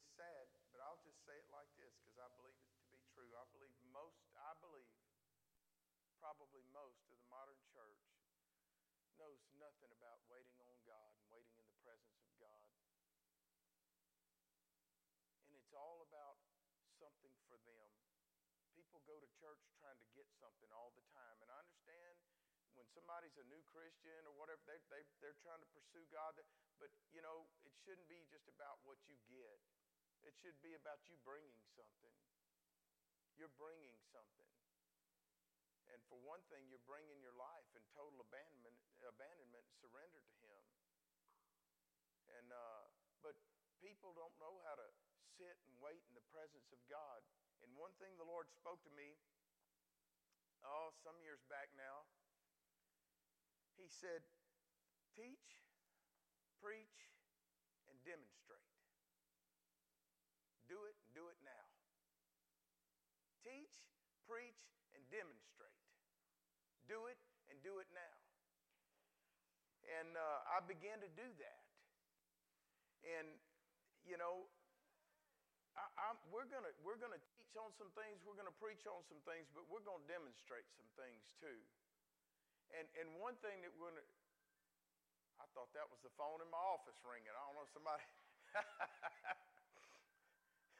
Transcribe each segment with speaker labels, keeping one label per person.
Speaker 1: it's sad, but I'll just say it like this because I believe it to be true. I believe most, I believe, probably most of the modern church knows nothing about waiting on God and waiting in the presence of God. And it's all about something for them. People go to church trying to get something all the time. And I understand when somebody's a new Christian or whatever, they, they, they're trying to pursue God. But, you know, it shouldn't be just about what you get, it should be about you bringing something. You're bringing something. And for one thing, you're bringing your life in total abandonment, abandonment and surrender to Him. And, uh, but people don't know how to sit and wait in the presence of God. And one thing the Lord spoke to me, oh, some years back now, He said, Teach, preach, and demonstrate. Do it and do it now. Teach, preach, and demonstrate. Do it and do it now. And uh, I began to do that. And, you know, I, we're going we're gonna teach on some things, we're going to preach on some things, but we're going to demonstrate some things too. And, and one thing that we're going to, I thought that was the phone in my office ringing. I don't know, somebody.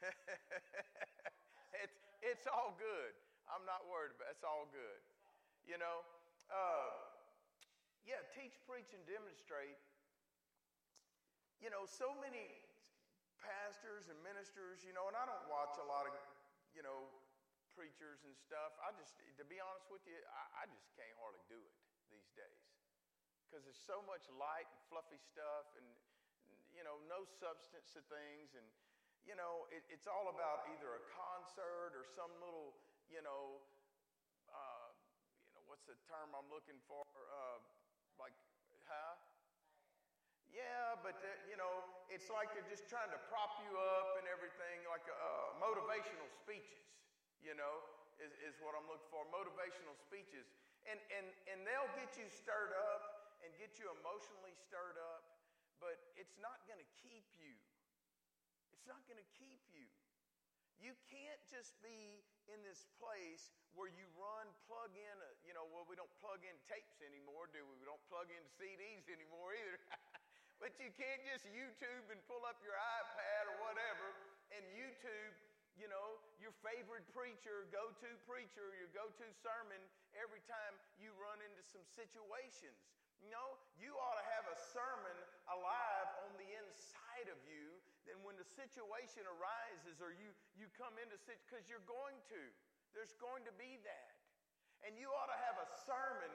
Speaker 1: it's, it's all good. I'm not worried about it. It's all good. You know, uh, yeah, teach, preach, and demonstrate. You know, so many pastors and ministers, you know, and I don't watch a lot of, you know, preachers and stuff. I just, to be honest with you, I, I just can't hardly do it these days because there's so much light and fluffy stuff and, you know, no substance to things. And, you know, it, it's all about either a concert or some little, you know, uh, you know, what's the term I'm looking for? Uh, like, huh? Yeah, but uh, you know, it's like they're just trying to prop you up and everything, like uh, motivational speeches. You know, is, is what I'm looking for. Motivational speeches, and and and they'll get you stirred up and get you emotionally stirred up, but it's not going to keep you. It's not going to keep you. You can't just be in this place where you run, plug in, a, you know, well, we don't plug in tapes anymore, do we? We don't plug in CDs anymore either. but you can't just YouTube and pull up your iPad or whatever and YouTube, you know, your favorite preacher, go to preacher, your go to sermon every time you run into some situations. No, you ought to have a sermon alive on the inside of you. Then when the situation arises or you, you come into situation, because you're going to, there's going to be that. And you ought to have a sermon,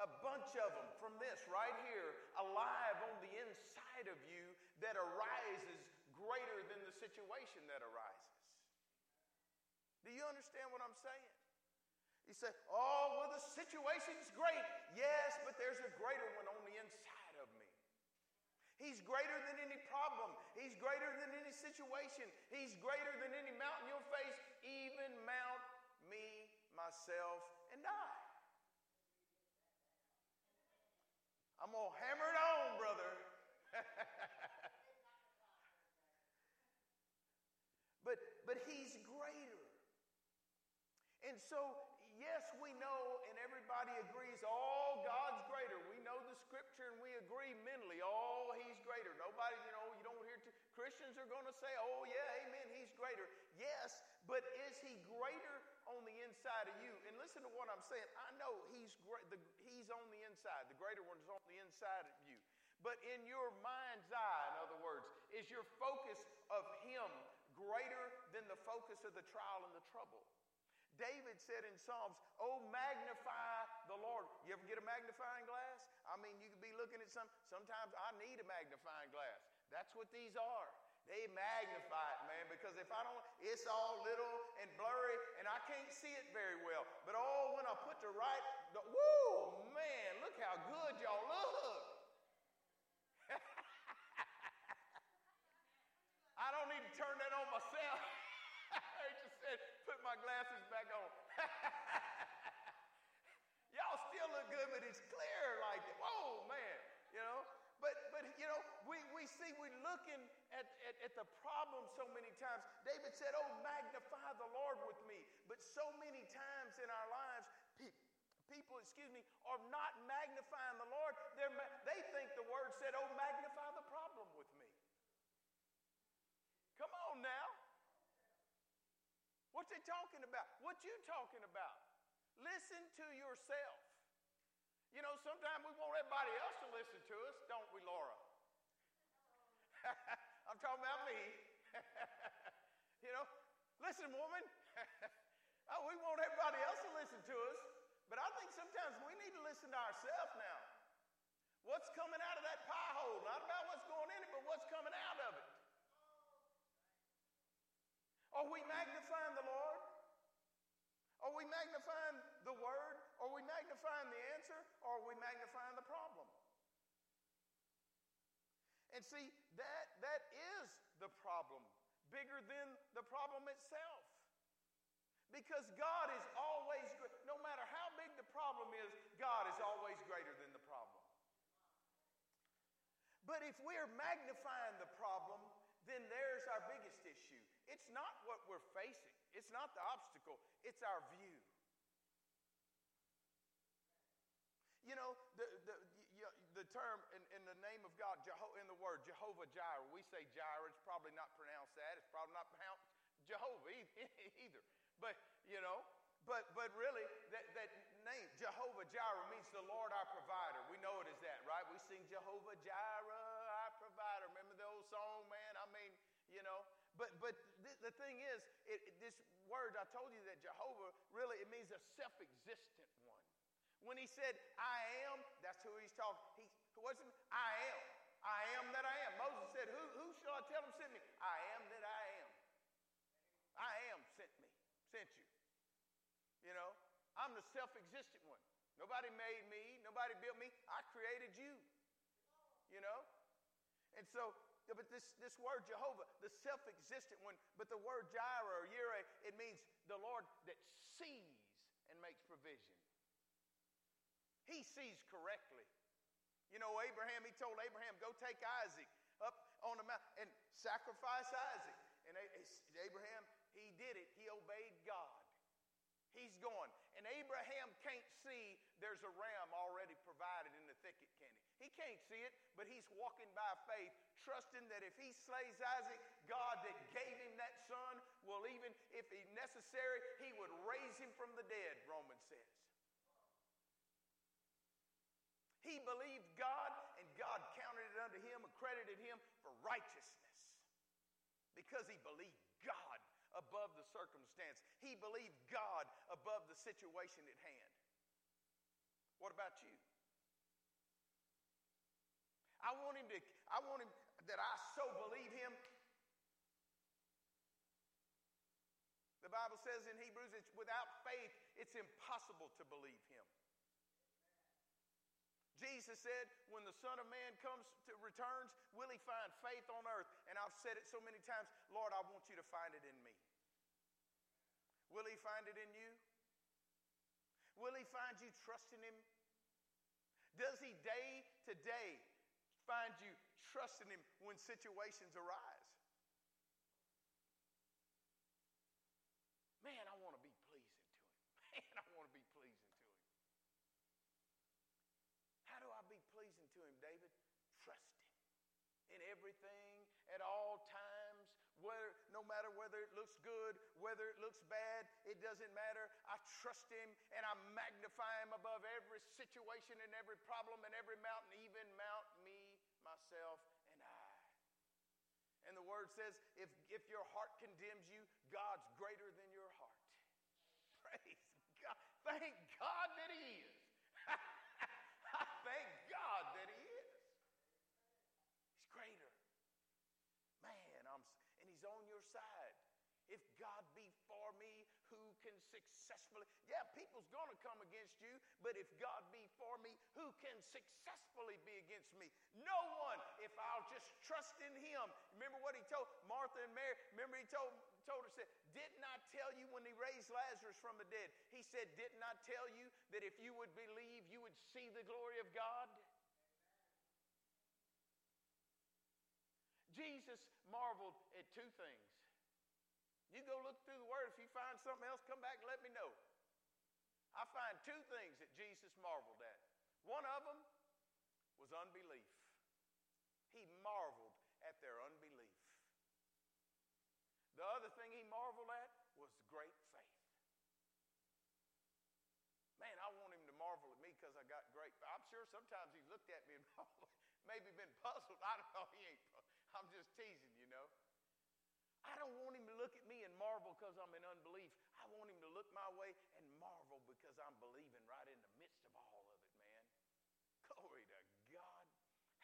Speaker 1: a bunch of them from this right here, alive on the inside of you that arises greater than the situation that arises. Do you understand what I'm saying? You say, oh, well, the situation's great. Yes, but there's a greater one on the inside. He's greater than any problem. He's greater than any situation. He's greater than any mountain you'll face, even Mount me, myself, and I. I'm going to hammer it on, brother. but, but he's greater. And so, yes, we know, and everybody agrees, all oh, God's greater. We know the scripture and we agree mentally, oh, He's greater. Nobody, you know, you don't hear, too, Christians are going to say, oh, yeah, amen, He's greater. Yes, but is He greater on the inside of you? And listen to what I'm saying. I know He's, great, the, he's on the inside, the greater one is on the inside of you. But in your mind's eye, in other words, is your focus of Him greater than the focus of the trial and the trouble? David said in Psalms, Oh, magnify the Lord. You ever get a magnifying glass? I mean, you could be looking at some, sometimes I need a magnifying glass. That's what these are. They magnify it, man, because if I don't, it's all little and blurry and I can't see it very well. But oh, when I put the right, the, woo, man, look how good y'all look. I don't need to turn that on myself. I just said, put my glasses back on. Y'all still look good, but it's clear like, whoa, man, you know. But, but you know, we, we see we're looking at, at, at, the problem so many times. David said, Oh, magnify the Lord with me. But so many times in our lives, pe- people, excuse me, are not magnifying the Lord. Ma- they think the word said, Oh, magnify the problem with me. Come on now. What's he talking about? What you talking about? Listen to yourself. You know, sometimes we want everybody else to listen to us, don't we, Laura? I'm talking about me. you know, listen, woman. oh, we want everybody else to listen to us, but I think sometimes we need to listen to ourselves now. What's coming out of that pie hole? Not about what's going in it, but what's coming out of it. Are we magnifying the Lord? Are we magnifying the word? Are we magnifying the answer? Or are we magnifying the problem? And see, that, that is the problem, bigger than the problem itself. Because God is always, no matter how big the problem is, God is always greater than the problem. But if we're magnifying the problem, then there's our biggest issue. It's not what we're facing, it's not the obstacle, it's our view. You know, the, the, the term in, in the name of God, Jeho- in the word Jehovah Jireh, we say Jireh, it's probably not pronounced that, it's probably not pronounced Jehovah either. But, you know, but, but really, that, that name, Jehovah Jireh, means the Lord our provider. We know it as that, right? We sing Jehovah Jireh, our provider. Remember the old song, man? I mean, you know, but, but th- the thing is, it, this word, I told you that Jehovah, really, it means a self existent one. When he said, I am, that's who he's talking. What's it? I am. I am that I am. Moses said, Who, who shall I tell him sent me? I am that I am. I am sent me, sent you. You know, I'm the self existent one. Nobody made me, nobody built me. I created you. You know? And so but this, this word Jehovah, the self existent one, but the word Jireh or Yireh, it means the Lord that sees and makes provision. He sees correctly. You know, Abraham, he told Abraham, go take Isaac up on the mountain and sacrifice Isaac. And Abraham, he did it. He obeyed God. He's going. And Abraham can't see there's a ram already provided in the thicket, can he? He can't see it, but he's walking by faith, trusting that if he slays Isaac, God that gave him that son will even, if necessary, he would raise him from the dead, Romans says. He believed God, and God counted it unto him, accredited him for righteousness because he believed God above the circumstance. He believed God above the situation at hand. What about you? I want him to, I want him that I so believe him. The Bible says in Hebrews, it's without faith, it's impossible to believe him. Jesus said, when the Son of Man comes to returns, will he find faith on earth? And I've said it so many times, Lord, I want you to find it in me. Will he find it in you? Will he find you trusting him? Does he day to day find you trusting Him when situations arise. Man, I want to be pleasing to Him. Man, I want to be pleasing to Him. How do I be pleasing to Him, David? Trust Him in everything, at all times, whether, no matter whether it looks good, whether it looks bad, it doesn't matter. I trust Him and I magnify Him above every situation and every problem and every mountain, even Mount me myself, and I. And the word says, if, if your heart condemns you, God's greater than your heart. Praise God. Thank God that He is. I thank God that He is. He's greater. Man, I'm, and He's on your side. If God be for me, who can successfully? Yeah, people's going to come against you, but if God be for me, who can successfully be against me? No one, if I'll just trust in Him. Remember what He told Martha and Mary? Remember He told, told her, said, Didn't I tell you when He raised Lazarus from the dead? He said, Didn't I tell you that if you would believe, you would see the glory of God? Jesus marveled at two things. You go look through the Word. If you find something else, come back and let me know. I find two things that Jesus marveled at. One of them was unbelief. He marveled at their unbelief. The other thing he marveled at was great faith. Man, I want him to marvel at me because I got great. I'm sure sometimes he looked at me and maybe been puzzled. I don't know. He ain't. I'm just teasing. I don't want him to look at me and marvel because I'm in unbelief. I want him to look my way and marvel because I'm believing right in the midst of all of it, man. Glory to God.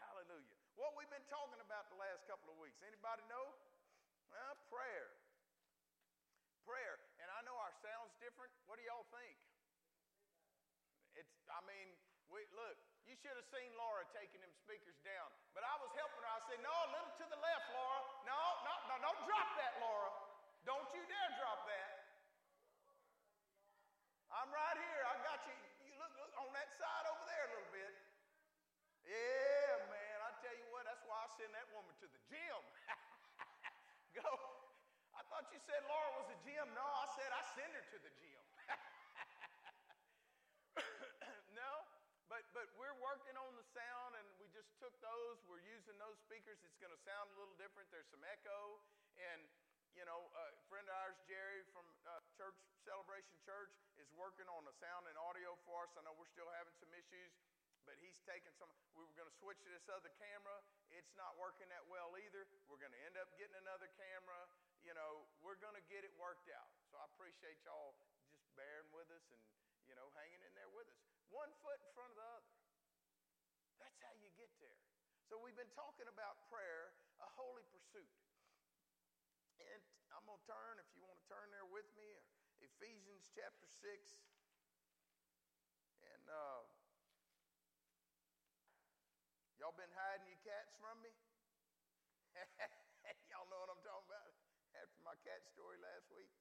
Speaker 1: Hallelujah. What we've been talking about the last couple of weeks. Anybody know? Well, prayer. Prayer. And I know our sound's different. What do y'all think? It's, I mean, we, look, you should have seen Laura taking them speakers down. But I was helping her. I said, no, a little to the left, Laura. No, no, no, don't drop that, Laura. Don't you dare drop that. I'm right here. I got you. You look, look on that side over there a little bit. Yeah, man. I tell you what, that's why I send that woman to the gym. Go. I thought you said Laura was a gym. No, I said I send her to the gym. no, but but we're working on the sound, and we just took those. We're using those speakers. It's going to sound a little different. There's some echo, and you know, a friend of ours, Jerry from uh, Church Celebration Church, is working on the sound and audio for us. I know we're still having some issues but he's taking some. We were going to switch to this other camera. It's not working that well either. We're going to end up getting another camera. You know, we're going to get it worked out. So I appreciate y'all just bearing with us and, you know, hanging in there with us. One foot in front of the other. That's how you get there. So we've been talking about prayer, a holy pursuit. And I'm going to turn, if you want to turn there with me, Ephesians chapter 6. And, uh, Y'all been hiding your cats from me? Y'all know what I'm talking about? After my cat story last week?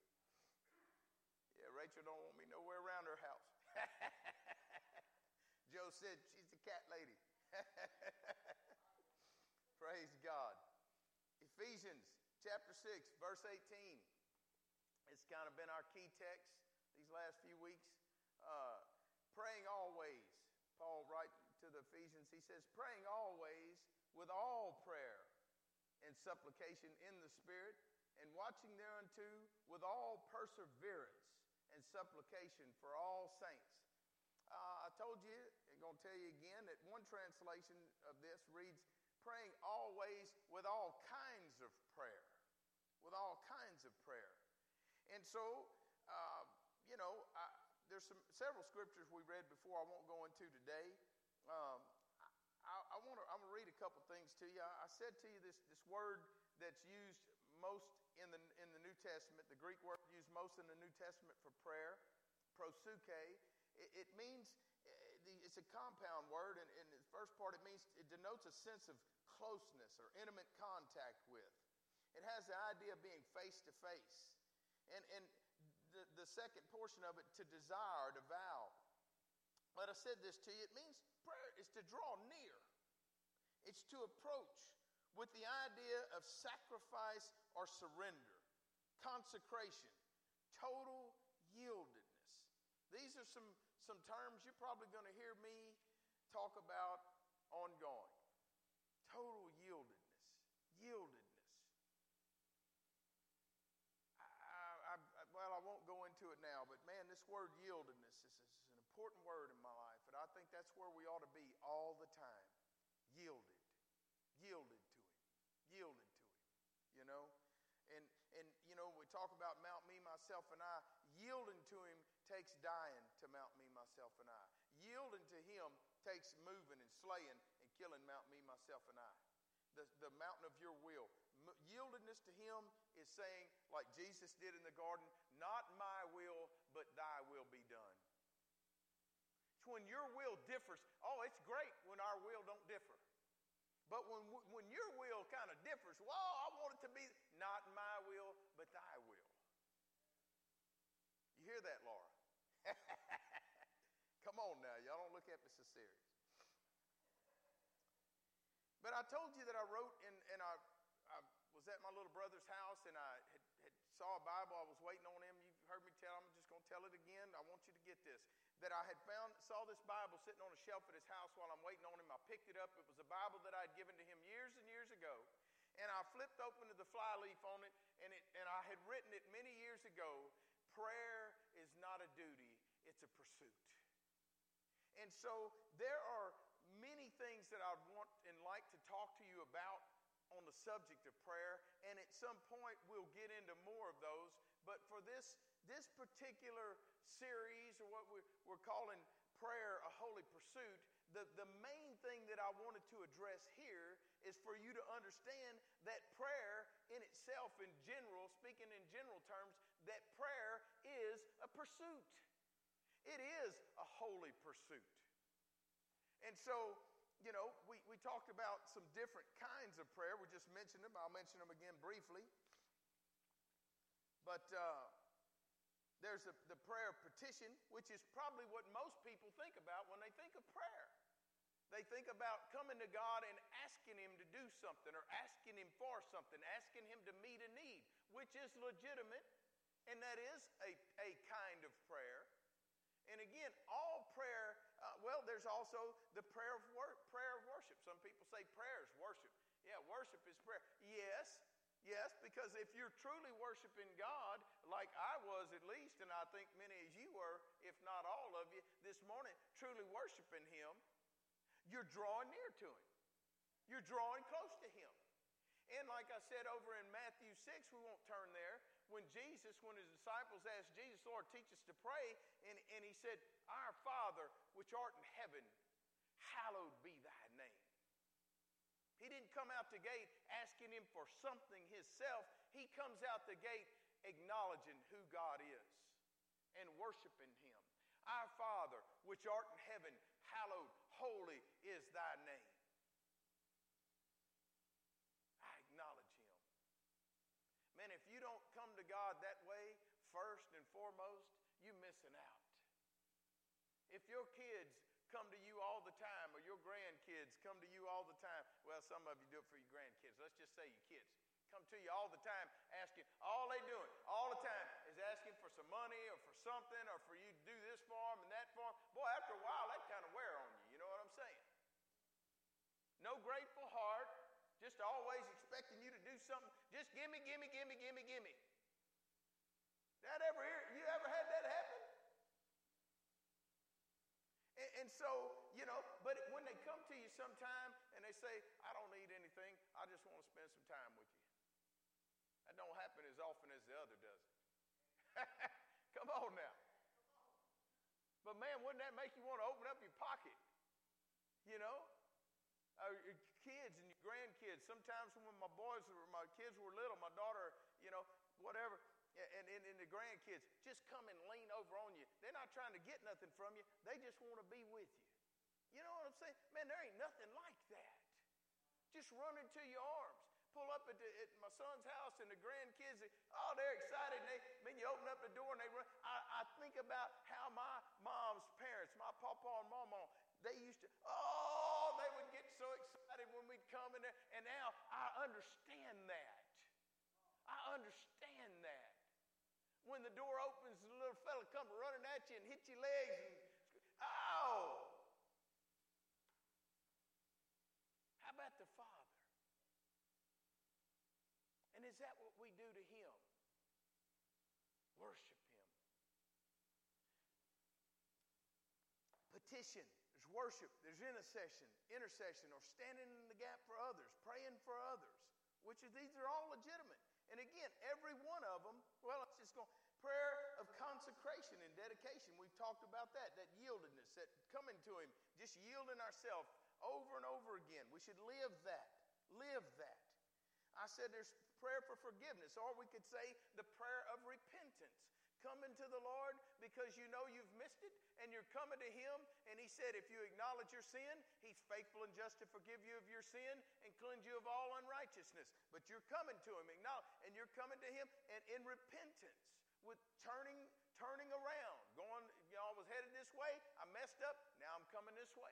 Speaker 1: Yeah, Rachel don't want me nowhere around her house. Joe said she's the cat lady. Praise God. Ephesians chapter 6, verse 18. It's kind of been our key text these last few weeks. Uh, praying always. Paul writes to the Ephesians, he says, praying always with all prayer and supplication in the Spirit, and watching thereunto with all perseverance and supplication for all saints. Uh, I told you, going to tell you again, that one translation of this reads, praying always with all kinds of prayer. With all kinds of prayer. And so, uh, you know, I, there's some several scriptures we read before I won't go into today. Um, I, I want to. I'm gonna read a couple things to you. I, I, said to you this this word that's used most in the in the New Testament. The Greek word used most in the New Testament for prayer, proseuche. It, means eh, it's a compound word, and in the first part it means it denotes a sense of closeness or intimate contact with. It has the idea of being face to face, and and the, the second portion of it to desire, to vow. But I said this to you. It means prayer is to draw near, it's to approach with the idea of sacrifice or surrender, consecration, total yieldedness. These are some, some terms you're probably going to hear me talk about ongoing. Total yieldedness, yieldedness. I, I, I, well, I won't go into it now, but man, this word yieldedness is, is an important word in my life. and I think that's where we ought to be all the time. Yielded. Yielded to Him. Yielded to Him. You know? And, and you know, we talk about Mount Me, Myself, and I. Yielding to Him takes dying to Mount Me, Myself, and I. Yielding to Him takes moving and slaying and killing Mount Me, Myself, and I. The, the mountain of your will. M- yieldedness to Him is saying, like Jesus did in the garden, not my will, but thy will be done. It's when your will differs. Oh, it's great when our will don't differ. But when, when your will kind of differs, well, I want it to be not my will, but thy will. You hear that, Laura? Come on now, y'all don't look at me so serious. But I told you that I wrote and, and I, I was at my little brother's house and I had, had saw a Bible. I was waiting on him. You've heard me tell. Him, I'm just going to tell it again. I want you to get this. That I had found saw this Bible sitting on a shelf at his house while I'm waiting on him. I picked it up. It was a Bible that I'd given to him years and years ago. And I flipped open to the flyleaf on it, and it and I had written it many years ago. Prayer is not a duty; it's a pursuit. And so there are many things that I'd want and like to talk to you about on the subject of prayer, and at some point we'll get into more of those. But for this, this particular series, or what we're, we're calling prayer a holy pursuit, the, the main thing that I wanted to address here is for you to understand that prayer in itself, in general, speaking in general terms, that prayer is a pursuit. It is a holy pursuit. And so, you know, we, we talked about some different kinds of prayer. We just mentioned them. I'll mention them again briefly. But uh, there's a, the prayer of petition, which is probably what most people think about when they think of prayer. They think about coming to God and asking Him to do something or asking Him for something, asking Him to meet a need, which is legitimate, and that is a, a kind of prayer. And again, all prayer uh, well, there's also the prayer of wor- prayer of worship. Some people say prayer is worship. Yeah, worship is prayer. Yes, yes, because if you're truly worshiping God, like I was at least, and I think many as you were, if not all of you, this morning, truly worshiping Him, you're drawing near to Him. You're drawing close to Him. And like I said over in Matthew 6, we won't turn there, when Jesus, when his disciples asked Jesus, Lord, teach us to pray, and, and he said, Our Father, which art in heaven, hallowed be thy name. He didn't come out the gate asking him for something himself. He comes out the gate acknowledging who God is and worshiping him. Our Father, which art in heaven, hallowed, holy is thy name. God that way, first and foremost, you're missing out. If your kids come to you all the time, or your grandkids come to you all the time, well, some of you do it for your grandkids. Let's just say your kids come to you all the time asking, all they doing all the time is asking for some money or for something or for you to do this for them and that for them. Boy, after a while, that kind of wear on you. You know what I'm saying? No grateful heart, just always expecting you to do something. Just gimme, gimme, gimme, gimme, gimme. That ever you ever had that happen? And, so, you know, but when they come to you sometime and they say, I don't need anything, I just want to spend some time with you. That don't happen as often as the other does it. come on now. But man, wouldn't that make you want to open up your pocket? You know? Uh, your kids and your grandkids. Sometimes when my boys or my kids were little, my daughter, you know, whatever, and, and, the grandkids just come and lean over on you. They're not trying to get nothing from you, they just want to be with you. You know what I'm saying? Man, there ain't nothing like that. Just run into your arms. Pull up at, the, at my son's house and the grandkids, oh, they're excited. And they, you open up the door and they run. I, I think about how my mom's parents, my papa and mama, they used to, oh, they would get so excited when we'd come in there. And now I understand that. I understand when the door opens the little fella comes running at you and hits your legs and ow how about the father? And is that what we do to him? Worship him. Petition. There's worship. There's intercession. Intercession or standing in the gap for others praying for others which is, these are all legitimate. And again, every one of them, well, let's. Prayer of consecration and dedication. We've talked about that, that yieldedness, that coming to Him, just yielding ourselves over and over again. We should live that. Live that. I said there's prayer for forgiveness, or we could say the prayer of repentance coming to the Lord because you know you've missed it and you're coming to Him. And He said, if you acknowledge your sin, He's faithful and just to forgive you of your sin and cleanse you of all unrighteousness. But you're coming to Him, and you're coming to Him and in repentance with turning turning around, going, I was headed this way, I messed up, now I'm coming this way.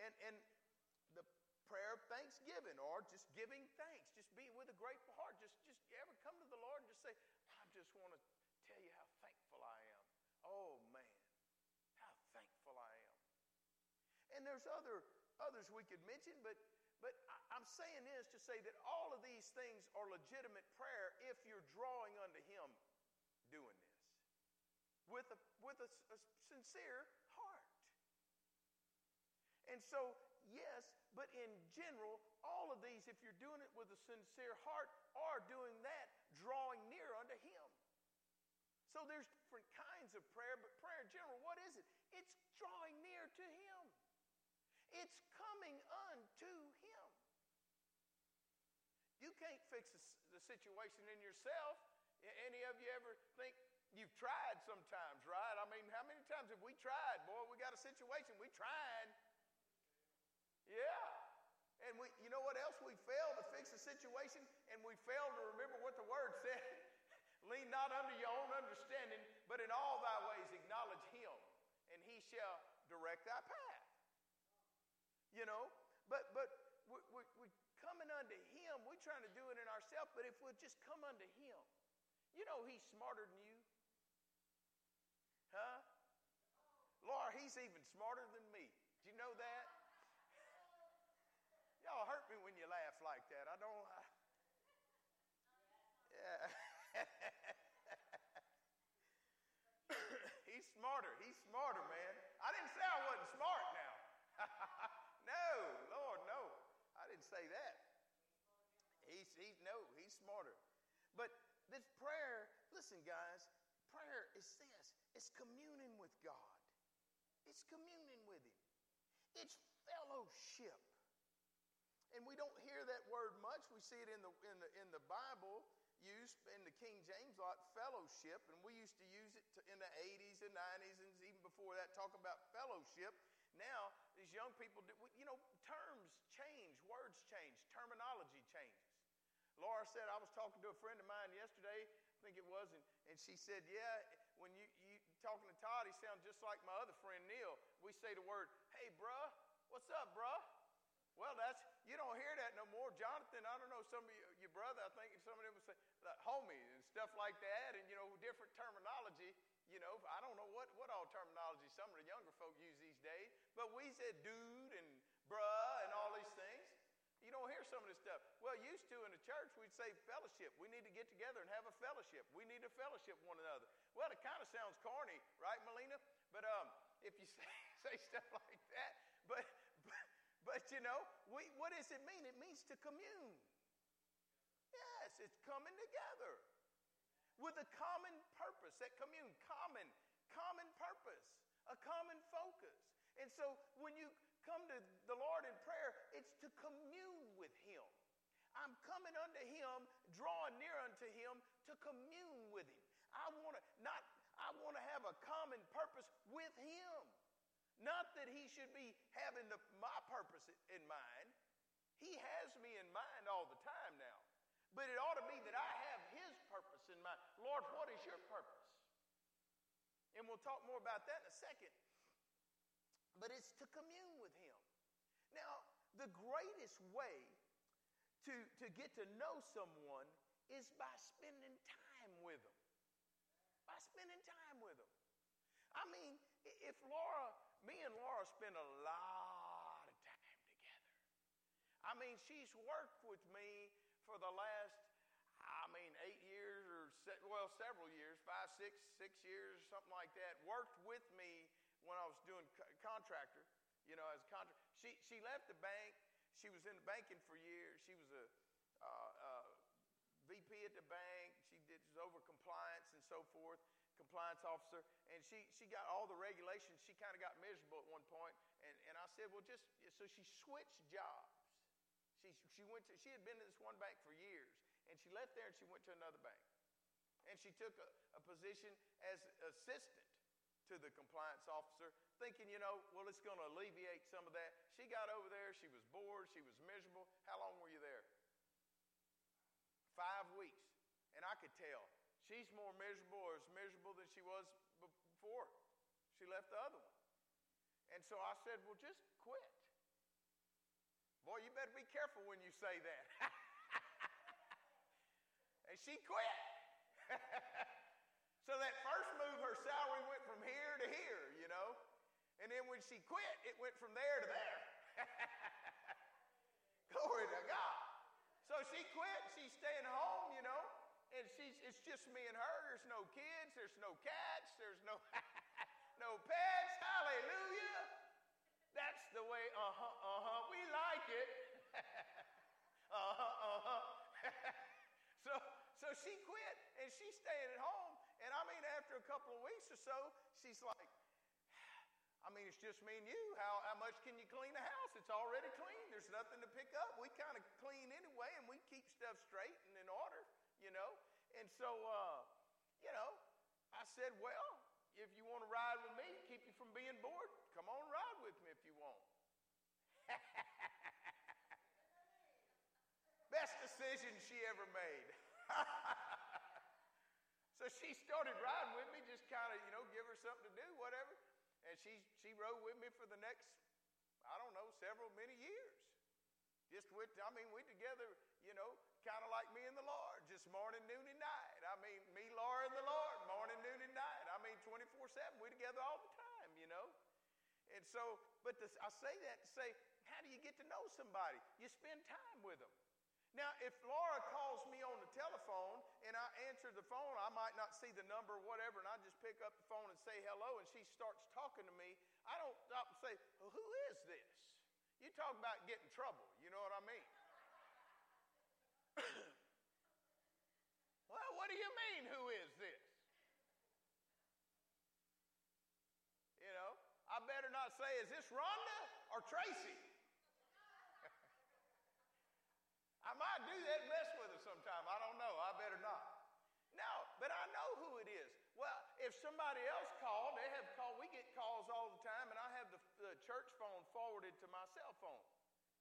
Speaker 1: And and the prayer of thanksgiving or just giving thanks. Just be with a grateful heart. Just, just ever come to the Lord and just say, just want to tell you how thankful I am. Oh man, how thankful I am. And there's other others we could mention, but but I'm saying this to say that all of these things are legitimate prayer if you're drawing unto Him doing this with a, with a, a sincere heart. And so, yes, but in general, all of these, if you're doing it with a sincere heart, are doing that, drawing near unto Him. So there's different kinds of prayer, but prayer in general, what is it? It's drawing near to Him. It's coming unto Him. You can't fix the situation in yourself. Any of you ever think you've tried sometimes, right? I mean, how many times have we tried? Boy, we got a situation. We tried. Yeah. And we, you know what else? We failed to fix the situation and we failed to remember what the word said. Lean not unto your own understanding, but in all thy ways acknowledge him, and he shall direct thy path. You know, but but we, we, we coming unto Him. We're trying to do it in ourselves, but if we'll just come unto Him, you know He's smarter than you, huh? Laura, He's even smarter than me. Do you know that? Y'all hurt me when you laugh like that. I don't. I, yeah. He's smarter. He's smarter, man. I didn't say I wasn't smart now. No, Lord, no. I didn't say that. He's, he's no, he's smarter. But this prayer, listen, guys, prayer is this it's communing with God, it's communing with Him, it's fellowship. And we don't hear that word much. We see it in the, in the, in the Bible used in the King James lot, fellowship. And we used to use it to, in the 80s and 90s and even before that, talk about fellowship. Now, these young people, you know, terms change, words change, terminology changes. Laura said, I was talking to a friend of mine yesterday, I think it was, and, and she said, Yeah, when you, you talking to Todd, he sounds just like my other friend Neil. We say the word, Hey, bruh, what's up, bruh? Well, that's, you don't hear that no more. Jonathan, I don't know, some of you, your brother, I think some of them would say, like, homie, and stuff like that, and, you know, different terminology you know, I don't know what, what all terminology some of the younger folk use these days, but we said dude and bruh and all these things. Don't hear some of this stuff. Well, used to in the church, we'd say fellowship. We need to get together and have a fellowship. We need to fellowship one another. Well, it kind of sounds corny, right, Melina? But um, if you say, say stuff like that, but, but, but you know, we, what does it mean? It means to commune. Yes, it's coming together with a common purpose. That commune, common, common purpose, a common focus. And so when you come to the Lord in prayer, it's to commune with Him. I'm coming unto Him, drawing near unto Him to commune with Him. I want to not. I want to have a common purpose with Him. Not that He should be having the, my purpose in mind. He has me in mind all the time now. But it ought to be that I have His purpose in mind. Lord, what is your purpose? And we'll talk more about that in a second. But it's to commune with Him. Now, the greatest way to, to get to know someone is by spending time with them. By spending time with them. I mean, if Laura, me and Laura spend a lot of time together. I mean, she's worked with me for the last, I mean, eight years or, se- well, several years, five, six, six years, something like that, worked with me when I was doing co- contractor, you know, as a contractor. She, she left the bank. She was in banking for years. She was a uh, uh, VP at the bank. She did was over compliance and so forth, compliance officer. And she, she got all the regulations. She kind of got miserable at one point. And, and I said, well, just, so she switched jobs. She, she, went to, she had been in this one bank for years, and she left there and she went to another bank. And she took a, a position as assistant to the compliance officer, thinking, you know, well, it's going to alleviate some of that. She got over there, she was bored, she was miserable. How long were you there? Five weeks. And I could tell she's more miserable or as miserable than she was before she left the other one. And so I said, well, just quit. Boy, you better be careful when you say that. and she quit. so that first move, her salary went from here to here, you know. And then when she quit, it went from there to there. Glory to God. So she quit. She's staying home, you know. And she's, it's just me and her. There's no kids. There's no cats. There's no, no pets. Hallelujah. That's the way, uh huh, uh huh. We like it. uh huh, uh huh. so, so she quit and she's staying at home. And I mean, after a couple of weeks or so, she's like, I mean, it's just me and you. How, how much can you clean a house? It's already clean. There's nothing to pick up. We kind of clean anyway, and we keep stuff straight and in order, you know. And so, uh, you know, I said, well, if you want to ride with me, keep you from being bored, come on ride with me if you want. Best decision she ever made. she started riding with me, just kind of, you know, give her something to do, whatever. And she, she rode with me for the next, I don't know, several, many years. Just with, I mean, we together, you know, kind of like me and the Lord, just morning, noon, and night. I mean, me, Laura, and the Lord, morning, noon, and night. I mean, 24 7. we together all the time, you know. And so, but this, I say that to say, how do you get to know somebody? You spend time with them. Now, if Laura calls me on the telephone and I answer the phone, I might not see the number or whatever, and I just pick up the phone and say hello, and she starts talking to me. I don't stop and say, well, Who is this? You talk about getting trouble, you know what I mean? well, what do you mean, who is this? You know, I better not say, Is this Rhonda or Tracy? I and mess with her sometime. I don't know. I better not. No, but I know who it is. Well, if somebody else called, they have called. We get calls all the time, and I have the, the church phone forwarded to my cell phone.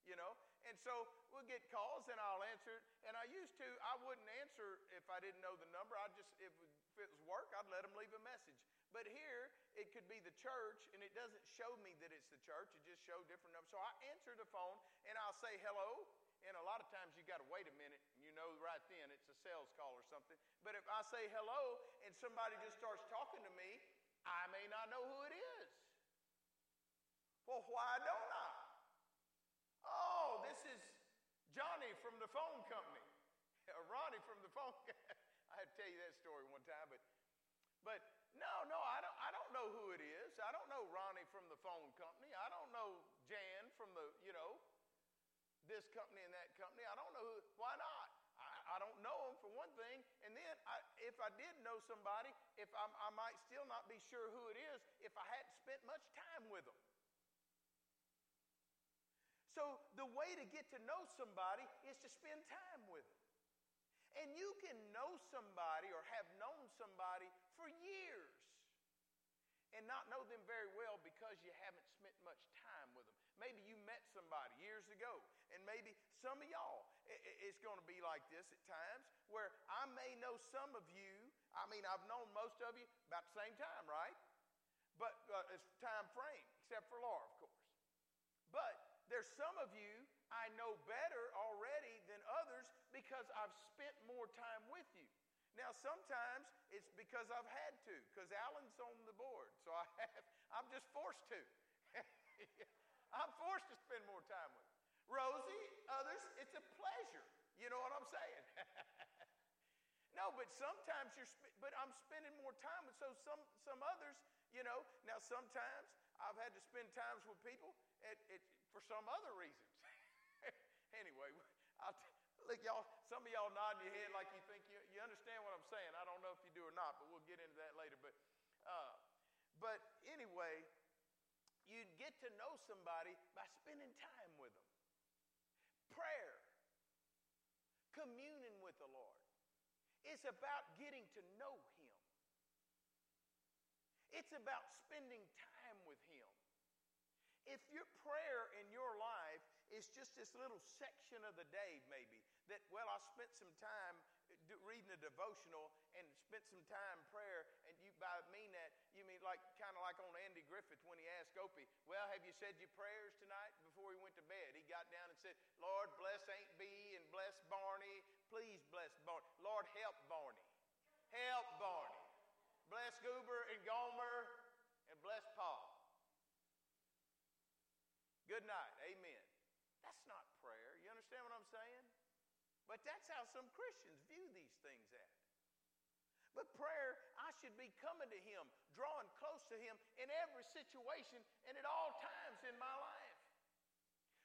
Speaker 1: You know, and so we'll get calls, and I'll answer it. And I used to, I wouldn't answer if I didn't know the number. I just, if, if it was work, I'd let them leave a message. But here, it could be the church, and it doesn't show me that it's the church. It just shows different numbers. So I answer the phone, and I'll say hello, and a lot of times you got to wait a minute, and you know right then it's a sales call or something. But if I say hello and somebody just starts talking to me, I may not know who it is. Well, why don't I? Oh, this is Johnny from the phone company, or uh, Ronnie from the phone. I had to tell you that story one time, but but no, no, I don't. I don't know who it is. I don't know Ronnie from the phone company. I don't know Jan from the you know this company and that company. I don't know who. Why not? I, I don't know them for one thing. And then I, if I did know somebody, if I'm, I might still not be sure who it is if I hadn't spent much time with them. So the way to get to know somebody is to spend time with them. And you can know somebody or have known somebody for years and not know them very well because you haven't spent much time. Maybe you met somebody years ago, and maybe some of y'all, it's going to be like this at times where I may know some of you. I mean, I've known most of you about the same time, right? But uh, it's time frame, except for Laura, of course. But there's some of you I know better already than others because I've spent more time with you. Now, sometimes it's because I've had to, because Alan's on the board, so I have, I'm just forced to. I'm forced to spend more time with. Rosie, others, it's a pleasure. You know what I'm saying? no, but sometimes you're, sp- but I'm spending more time with. So some some others, you know. Now sometimes I've had to spend times with people at, at, for some other reasons. anyway, I'll t- look, y'all. Some of y'all nodding your head like you think you, you understand what I'm saying. I don't know if you do or not, but we'll get into that later. But, uh, but anyway, you get to know somebody by spending time with them. Prayer, communing with the Lord. It's about getting to know Him. It's about spending time with Him. If your prayer in your life is just this little section of the day, maybe, that, well, I spent some time uh, reading a devotional and spent some time prayer, and you by mean that, you mean like kind of like on Andy Griffith when he asked Opie, well, have you said your prayers tonight before he went to bed? He got down and said, Lord, bless Aunt Bee and bless Barney. Please bless Barney. Lord, help Barney. Help Barney. Bless Goober and Gomer and bless Paul. Good night. Amen. That's not prayer. You understand what I'm saying? But that's how some Christians view these things at. But prayer, I should be coming to Him, drawing close to Him in every situation and at all times in my life.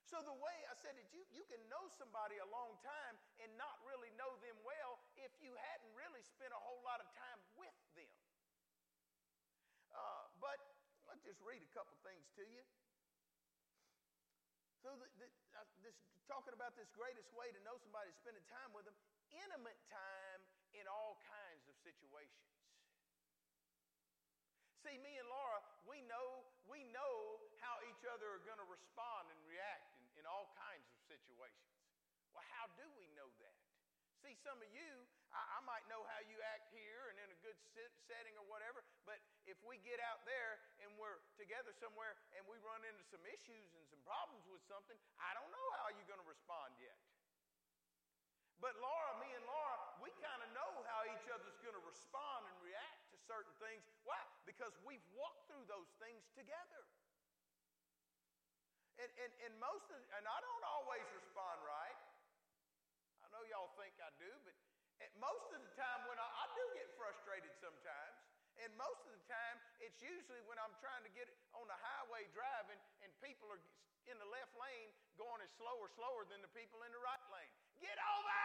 Speaker 1: So, the way I said that you, you can know somebody a long time and not really know them well if you hadn't really spent a whole lot of time with them. Uh, but let's just read a couple things to you. So, the, the, this, talking about this greatest way to know somebody spending time with them, intimate time in all kinds of situations. See, me and Laura, we know, we know how each other are going to respond and react in, in all kinds of situations. Well, how do we know that? See, some of you, I, I might know how you act here and in a good sit, setting or whatever, but if we get out there and we're together somewhere and we run into some issues and some problems with something, I don't know how you're going to respond yet. But Laura, me and Laura, we kind of know how each other's going to respond and react to certain things. Why? Because we've walked through those things together. And, and, and most of, and I don't always respond right. I know y'all think I do, but most of the time when I, I do get frustrated sometimes, and most of the time it's usually when I'm trying to get on the highway driving and people are in the left lane going as slow or slower than the people in the right lane. Get over!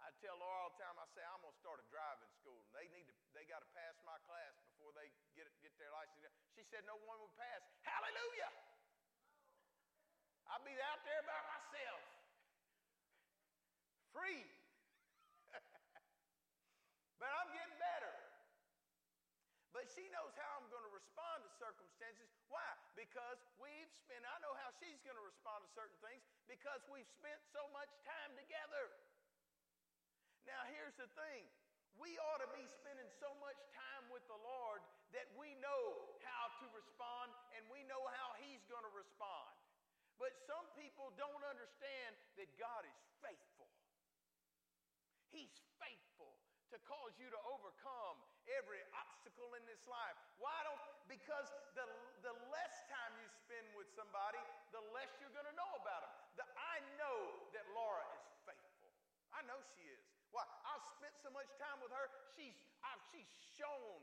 Speaker 1: I tell Laura all the time, I say, I'm going to start a driving school. And they need to, they got to pass my class before they get, get their license. She said, no one would pass. Hallelujah! Out there by myself. Free. but I'm getting better. But she knows how I'm going to respond to circumstances. Why? Because we've spent, I know how she's going to respond to certain things because we've spent so much time together. Now, here's the thing we ought to be spending so much time with the Lord that we know how to respond and we know how He's going to respond. But some people don't understand that God is faithful. He's faithful to cause you to overcome every obstacle in this life. Why don't? Because the, the less time you spend with somebody, the less you're going to know about them. The, I know that Laura is faithful. I know she is. Why? I've spent so much time with her. She's, I've, she's shown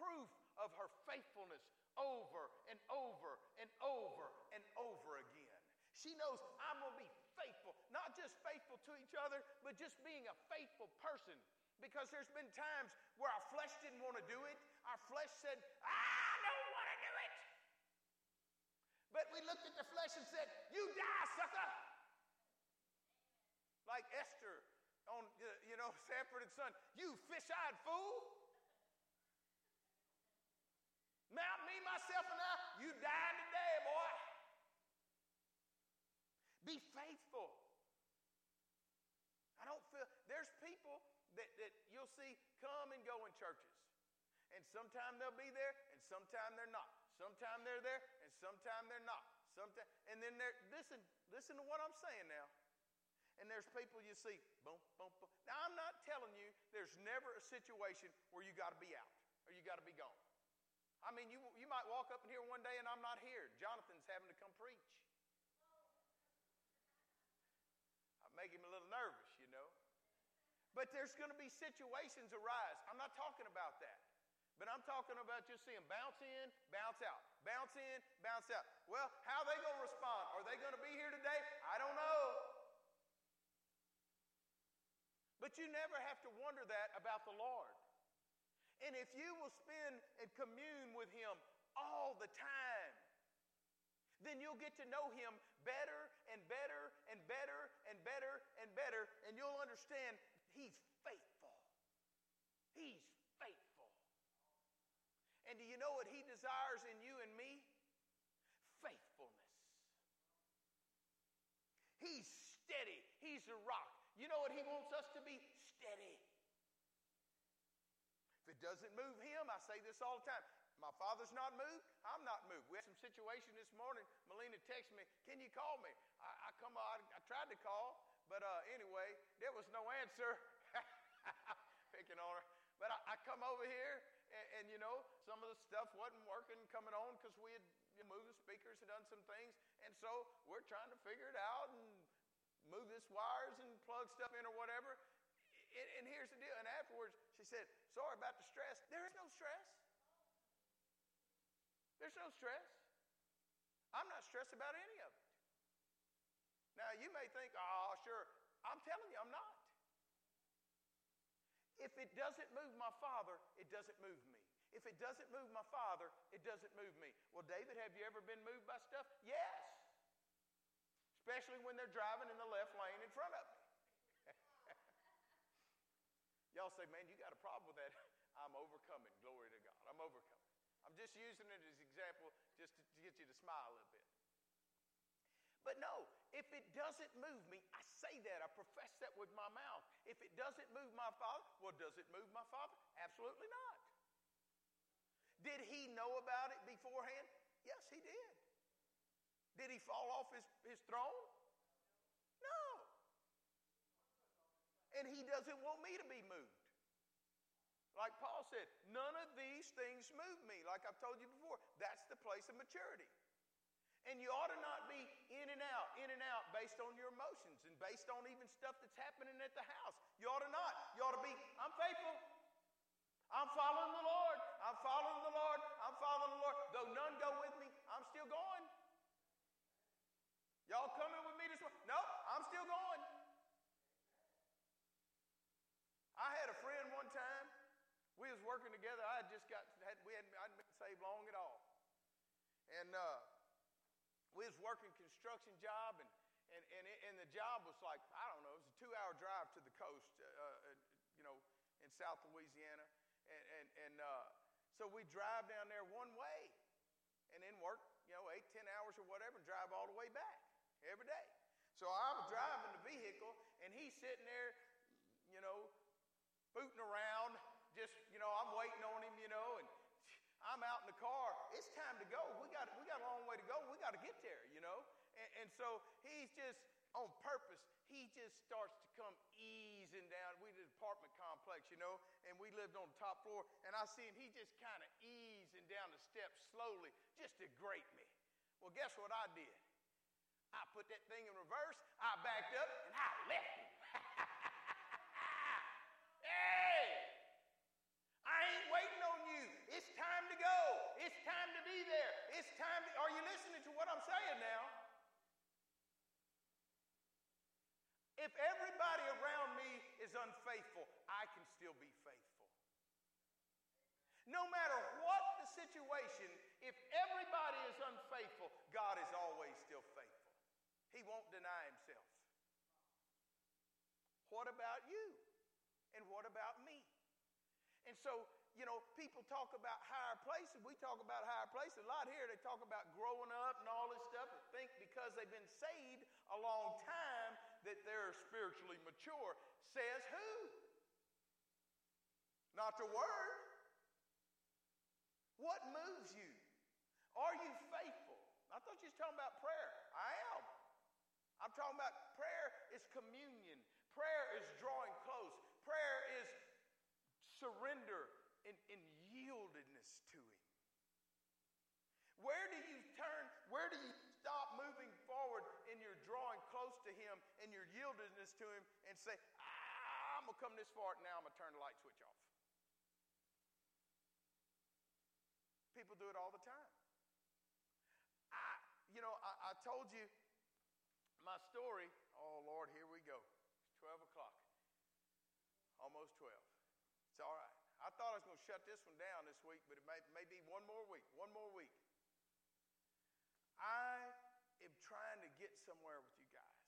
Speaker 1: proof of her faithfulness over and over and over and over again. She knows I'm going to be faithful, not just faithful to each other, but just being a faithful person. Because there's been times where our flesh didn't want to do it. Our flesh said, I don't want to do it. But we looked at the flesh and said, You die, sucker. Like Esther on, you know, Sanford and Son, you fish eyed fool. Mount me, myself, and I, you dying today, boy. Be faithful. I don't feel, there's people that, that you'll see come and go in churches. And sometime they'll be there, and sometime they're not. Sometime they're there, and sometime they're not. Sometime, and then they're, listen, listen to what I'm saying now. And there's people you see, boom, boom, boom. Now, I'm not telling you there's never a situation where you got to be out or you got to be gone. I mean, you, you might walk up in here one day and I'm not here. Jonathan's having to come preach. Make him a little nervous, you know. But there's going to be situations arise. I'm not talking about that. But I'm talking about just seeing bounce in, bounce out, bounce in, bounce out. Well, how are they going to respond? Are they going to be here today? I don't know. But you never have to wonder that about the Lord. And if you will spend and commune with Him all the time, then you'll get to know Him better and better and better and better and better, and you'll understand He's faithful. He's faithful. And do you know what He desires in you and me? Faithfulness. He's steady, He's a rock. You know what He wants us to be? Steady. If it doesn't move Him, I say this all the time. My Father's not moved, I'm not moved. We had some situation this morning. Melina texted me, Can you call me? I, I come I, I tried to call, but uh, anyway, there was no answer. Picking on her. But I, I come over here, and, and, you know, some of the stuff wasn't working coming on because we had moved the speakers and done some things. And so we're trying to figure it out and move this wires and plug stuff in or whatever. And, and here's the deal. And afterwards, she said, Sorry about the stress. There is no stress. There's no stress. I'm not stressed about any of it. Now, you may think, oh, sure. I'm telling you, I'm not. If it doesn't move my father, it doesn't move me. If it doesn't move my father, it doesn't move me. Well, David, have you ever been moved by stuff? Yes. Especially when they're driving in the left lane in front of me. Y'all say, man, you got a problem with that. I'm overcoming. Glory to God. I'm overcoming. I'm just using it as an example just to, to get you to smile a little bit. But no, if it doesn't move me, I say that, I profess that with my mouth. If it doesn't move my father, well, does it move my father? Absolutely not. Did he know about it beforehand? Yes, he did. Did he fall off his, his throne? No. And he doesn't want me to be moved. Like Paul said, none of these things move me. Like I've told you before, that's the place of maturity. And you ought to not be in and out, in and out based on your emotions and based on even stuff that's happening at the house. You ought to not. You ought to be, I'm faithful. I'm following the Lord. I'm following the Lord. I'm following the Lord. Though none go with me, I'm still going. Y'all coming with me this morning? No, I'm still going. I had a friend. We was working together. I had just got had, we hadn't I'd been saved long at all, and uh, we was working construction job, and, and, and, it, and the job was like, I don't know, it was a two hour drive to the coast, uh, uh, you know, in South Louisiana. And, and, and uh, so we drive down there one way and then work, you know, eight, ten hours or whatever and drive all the way back every day. So I'm driving the vehicle and he's sitting there, you know, booting around, just, you know, I'm waiting on him, you know, and I'm out in the car. It's time to go. We got, we got a long way to go. We got to get there, you know? And, and so he's just on purpose. He just starts to come easing down. We did apartment complex, you know, and we lived on the top floor. And I see him, he just kind of easing down the steps slowly just to grate me. Well, guess what I did? I put that thing in reverse, I backed up, and I left him. It's time to go. It's time to be there. It's time to, are you listening to what I'm saying now? If everybody around me is unfaithful, I can still be faithful. No matter what the situation, if everybody is unfaithful, God is always still faithful. He won't deny himself. What about you? And what about me? And so you know, people talk about higher places. We talk about higher places. A lot here, they talk about growing up and all this stuff and think because they've been saved a long time that they're spiritually mature. Says who? Not the word. What moves you? Are you faithful? I thought you was talking about prayer. I am. I'm talking about prayer is communion. Prayer is drawing close. Prayer is surrender in, in yieldedness to Him? Where do you turn? Where do you stop moving forward in your drawing close to Him and your yieldedness to Him and say, ah, I'm going to come this far, now I'm going to turn the light switch off? People do it all the time. I, you know, I, I told you my story. Oh, Lord, here we go. It's 12 o'clock. Almost 12. It's all right. I thought I was going to shut this one down this week, but it may, may be one more week. One more week. I am trying to get somewhere with you guys.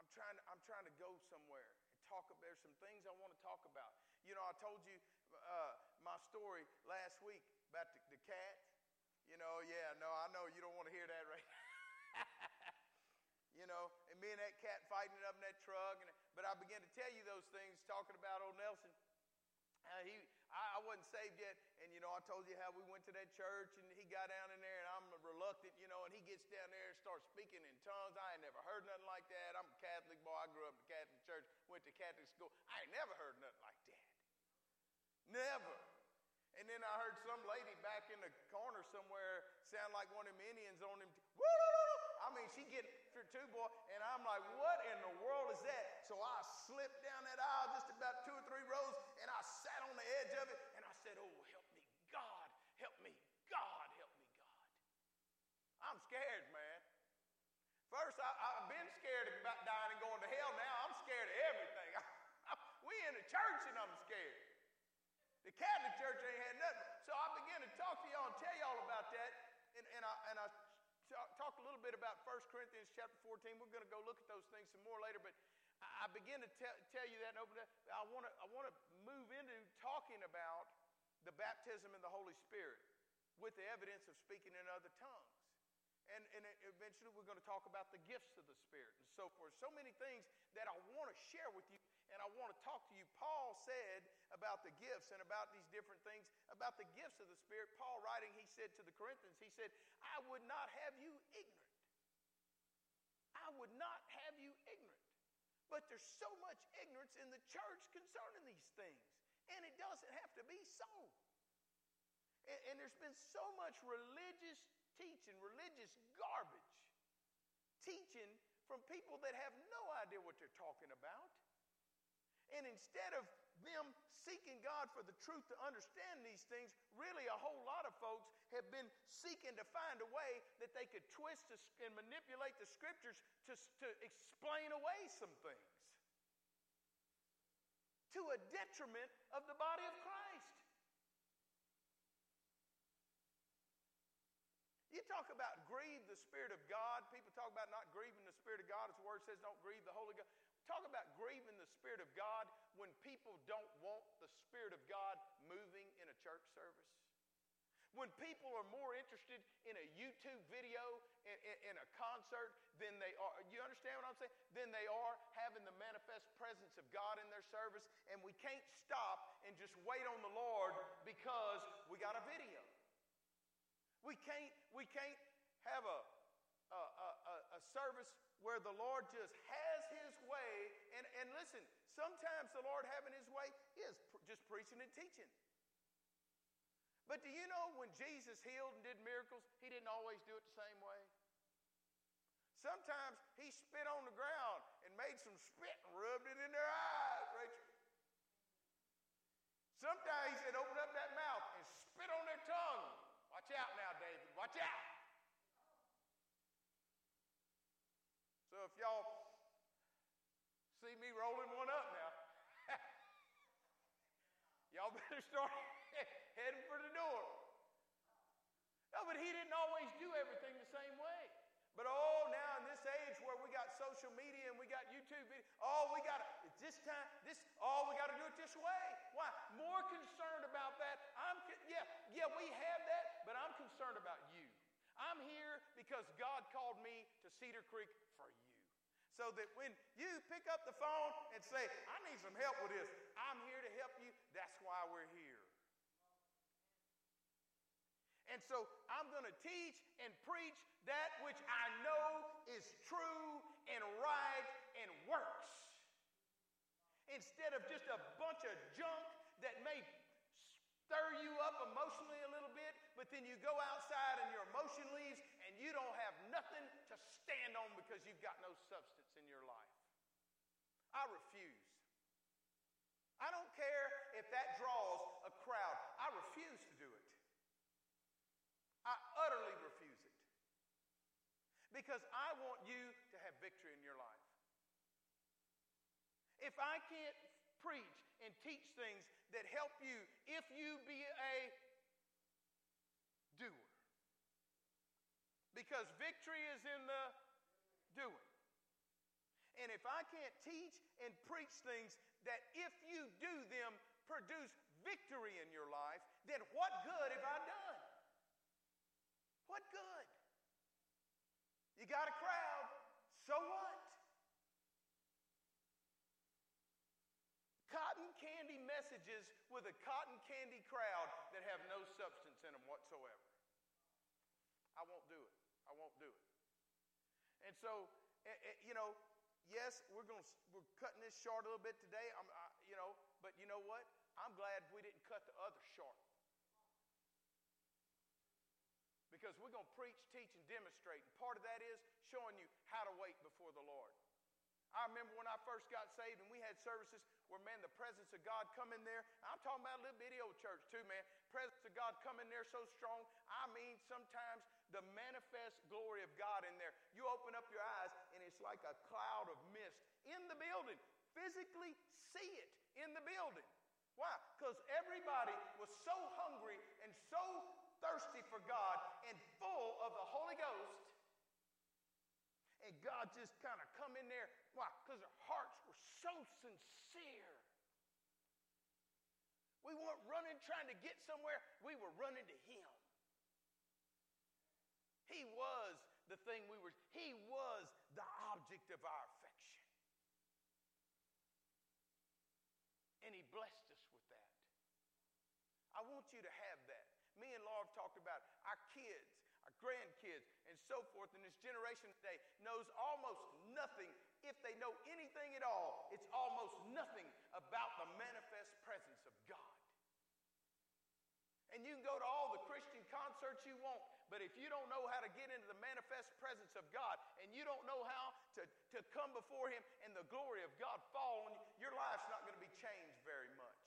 Speaker 1: I'm trying to, I'm trying to go somewhere and talk. There's some things I want to talk about. You know, I told you uh, my story last week about the, the cat. You know, yeah, no, I know you don't want to hear that right you know, and me and that cat fighting it up in that truck. And, but I began to tell you those things, talking about old Nelson. Uh, he, I, I wasn't saved yet. And, you know, I told you how we went to that church and he got down in there and I'm reluctant, you know, and he gets down there and starts speaking in tongues. I ain't never heard nothing like that. I'm a Catholic boy. I grew up in a Catholic church, went to Catholic school. I ain't never heard nothing like that. Never. And then I heard some lady back in the corner somewhere sound like one of them Indians on them. I mean, she get her two boy, and I'm like, what in the world is that? So I slipped down that aisle just about two or three rows, edge of it, and I said, oh, help me, God, help me, God, help me, God. I'm scared, man. First, I, have been scared about dying and going to hell. Now I'm scared of everything. we in the church, and I'm scared. The Catholic Church ain't had nothing. So I began to talk to y'all and tell y'all about that. And, and I, and I talk a little bit about 1 Corinthians chapter 14. We're going to go look at those things some more later. I begin to tell, tell you that and open it. I want to I want to move into talking about the baptism in the Holy Spirit with the evidence of speaking in other tongues. And, and eventually we're going to talk about the gifts of the Spirit and so forth. So many things that I want to share with you and I want to talk to you. Paul said about the gifts and about these different things, about the gifts of the Spirit. Paul writing, he said to the Corinthians, he said, I would not have you ignorant. I would not have you ignorant. But there's so much ignorance in the church concerning these things. And it doesn't have to be so. And, and there's been so much religious teaching, religious garbage teaching from people that have no idea what they're talking about. And instead of them seeking God for the truth to understand these things, really a whole lot of folks have been seeking to find a way that they could twist and manipulate the scriptures to, to explain away some things to a detriment of the body of Christ. You talk about grieve the Spirit of God. People talk about not grieving the Spirit of God. As the word says, don't grieve the Holy God. Talk about grieving the Spirit of God when people don't want the Spirit of God moving in a church service. When people are more interested in a YouTube video, in, in, a concert, than they are, you understand what I'm saying? Than they are having the manifest presence of God in their service. And we can't stop and just wait on the Lord because we got a video. We can't, we can't have a, a, a, a service where the Lord just has way. And, and listen, sometimes the Lord having his way is pr- just preaching and teaching. But do you know when Jesus healed and did miracles, he didn't always do it the same way? Sometimes he spit on the ground and made some spit and rubbed it in their eyes, Rachel. Sometimes he said, open up that mouth and spit on their tongue. Watch out now, David. Watch out. So if y'all see me rolling one up now, y'all better start heading for the door. No, but he didn't always do everything the same way. But oh, now in this age where we got social media and we got YouTube video, oh, we got it this time, this, oh, we got to do it this way. Why? More concerned about that. I'm, yeah, yeah, we have that, but I'm concerned about you. I'm here because God called me to Cedar Creek so that when you pick up the phone and say, I need some help with this, I'm here to help you. That's why we're here. And so I'm going to teach and preach that which I know is true and right and works. Instead of just a bunch of junk that may stir you up emotionally a little bit, but then you go outside and your emotion leaves and you don't have nothing to stand on because you've got no substance. I refuse. I don't care if that draws a crowd. I refuse to do it. I utterly refuse it. Because I want you to have victory in your life. If I can't preach and teach things that help you if you be a doer. Because victory is in the doing. And if I can't teach and preach things that if you do them produce victory in your life, then what good have I done? What good? You got a crowd, so what? Cotton candy messages with a cotton candy crowd that have no substance in them whatsoever. I won't do it. I won't do it. And so, eh, eh, you know, yes, we're going we're cutting this short a little bit today. I'm, I, you know, but you know what? I'm glad we didn't cut the other short. Because we're going to preach, teach, and demonstrate. And part of that is showing you how to wait before the Lord. I remember when I first got saved and we had services where, man, the presence of God come in there. I'm talking about a little bitty old church too, man. Presence of God come in there so strong. I mean, sometimes the manifest glory of God in there. You open up your eyes and it's like a cloud of mist in the building. Physically see it in the building. Why? Because everybody was so hungry and so thirsty for God and full of the Holy Ghost. And God just kind of come in there why? Because their hearts were so sincere. We weren't running trying to get somewhere, we were running to Him. He was the thing we were, He was the object of our affection. And He blessed us with that. I want you to have that. Me and Laura have talked about our kids, our grandkids, and so forth. And this generation today knows almost nothing if they know anything at all, it's almost nothing about the manifest presence of God. And you can go to all the Christian concerts you want, but if you don't know how to get into the manifest presence of God and you don't know how to, to come before Him and the glory of God fall on you, your life's not going to be changed very much.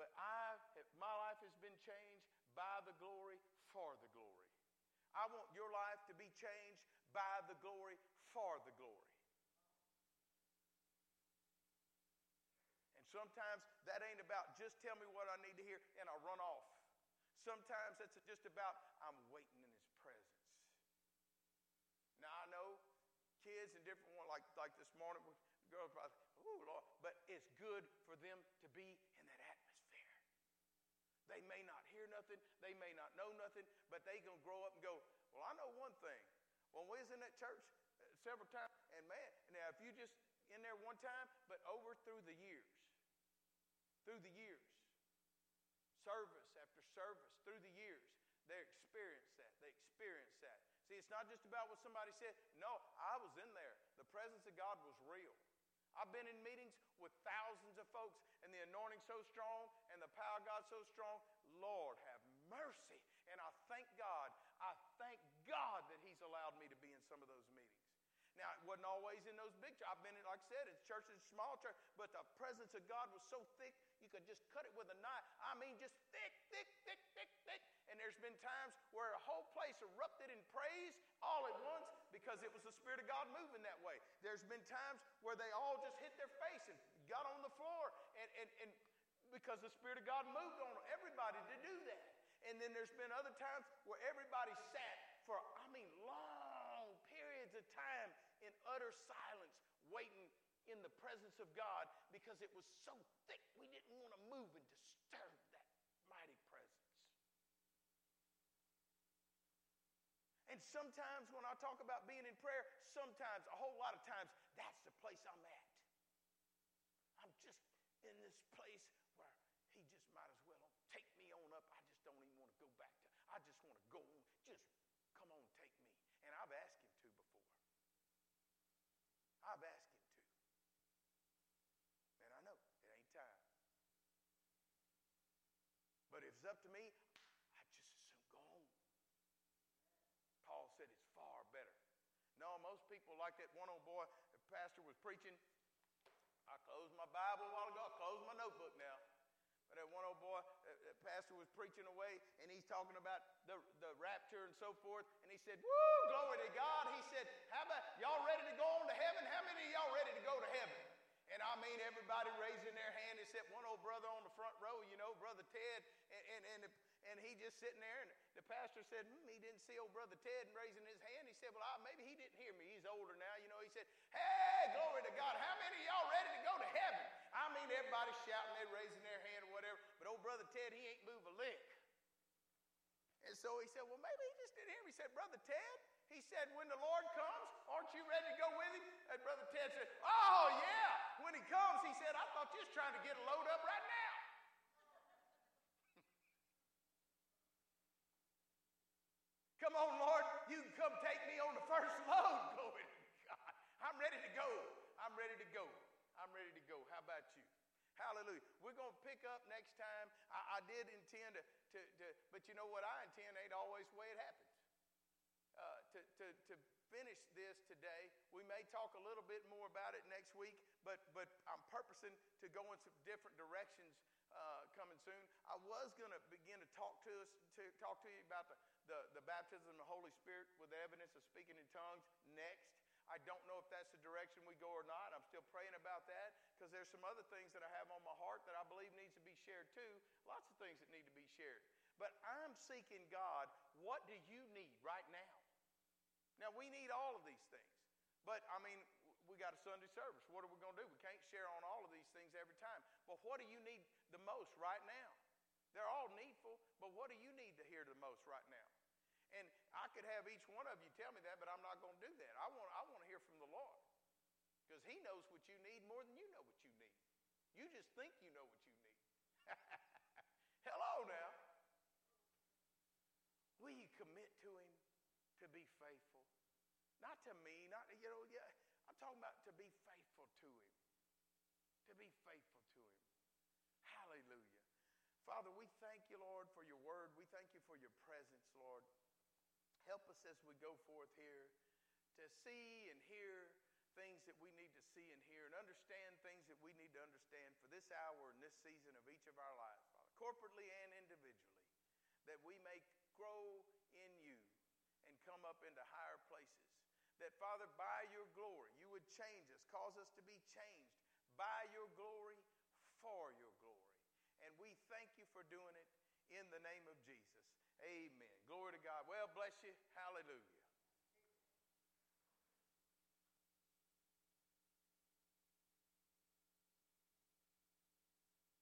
Speaker 1: But I, my life has been changed by the glory for the glory. I want your life to be changed by the glory for the glory. And sometimes that ain't about just tell me what I need to hear and I run off. Sometimes it's just about I'm waiting in his presence. Now I know kids and different ones like like this morning girls probably, oh Lord, but it's good for them to be they may not hear nothing, they may not know nothing, but they to grow up and go, Well, I know one thing. When we was in that church uh, several times, and man, now if you just in there one time, but over through the years, through the years, service after service, through the years, they experience that. They experience that. See, it's not just about what somebody said. No, I was in there. The presence of God was real. I've been in meetings with thousands of folks, and the anointing so strong and the power of God so strong. Lord, have mercy. And I thank God. I thank God that He's allowed me to be in some of those meetings. Now, it wasn't always in those big churches. I've been in, like I said, it's churches, small church, but the presence of God was so thick, you could just cut it with a knife. I mean, just thick, thick, thick, thick, thick. And there's been times where a whole place erupted in praise all at once because it was the Spirit of God moving that way. There's been times where they all just hit their face and got on the floor and, and, and because the Spirit of God moved on everybody to do that. And then there's been other times where everybody sat for, I mean, long periods of time in utter silence, waiting in the presence of God because it was so thick we didn't want to move and disturb that mighty presence. And sometimes when I talk about being in prayer, sometimes, a whole lot of times, that's the place I'm at. I'm just in this place where he just might as well take me on up. I just don't even want to go back to, I just want to go on. Just come on, take me. And I've asked him to before. I've asked him to. And I know it ain't time. But if it's up to me, I just as soon go home. Paul said it's far better. No, most people like that one old boy, the pastor was preaching. I closed my Bible a while ago. I closed my notebook now. But that one old boy, that pastor was preaching away, and he's talking about the, the rapture and so forth. And he said, Woo, glory to God. He said, How about y'all ready to go on to heaven? How many of y'all ready to go to heaven? And I mean, everybody raising their hand except one old brother on the front row, you know, Brother Ted. And, and, and, the, and he just sitting there, and the pastor said, hmm, he didn't see old Brother Ted and raising his hand. He said, Well, I, maybe he didn't hear me. He's older now, you know. He said, Hey, glory to God. How many of y'all ready to go to heaven? I mean, everybody's shouting, they're raising their hand or whatever. But old Brother Ted, he ain't move a lick. And so he said, Well, maybe he just didn't hear me. He said, Brother Ted, he said, when the Lord comes Aren't you ready to go with him? And Brother Ted said, Oh, yeah. When he comes, he said, I thought you was trying to get a load up right now. Come on, Lord. You can come take me on the first load. Glory to God. I'm ready to go. I'm ready to go. I'm ready to go. How about you? Hallelujah. We're going to pick up next time. I, I did intend to, to, to, but you know what I intend ain't always the way it happens. Uh, to, to, to finish this today, we may talk a little bit more about it next week, but, but I'm purposing to go in some different directions uh, coming soon. I was going to begin to talk to us, to talk to you about the, the, the baptism of the Holy Spirit with evidence of speaking in tongues next. I don't know if that's the direction we go or not. I'm still praying about that because there's some other things that I have on my heart that I believe needs to be shared too. Lots of things that need to be shared. But I'm seeking God, what do you need right now? Now, we need all of these things. But, I mean, we got a Sunday service. What are we going to do? We can't share on all of these things every time. But what do you need the most right now? They're all needful, but what do you need to hear the most right now? And I could have each one of you tell me that, but I'm not going to do that. I want, I want to hear from the Lord because He knows what you need more than you know what you need. You just think you know what you need. Hello now. Will you commit to Him to be faithful? Not to me, not, to you know, yeah, I'm talking about to be faithful to Him. To be faithful to Him. Hallelujah. Father, we thank you, Lord, for your word. We thank you for your presence, Lord. Help us as we go forth here to see and hear things that we need to see and hear and understand things that we need to understand for this hour and this season of each of our lives, Father, corporately and individually, that we may grow in you and come up into higher places. That, Father, by your glory, you would change us, cause us to be changed by your glory, for your glory. We thank you for doing it in the name of Jesus. Amen. Glory to God. Well, bless you. Hallelujah.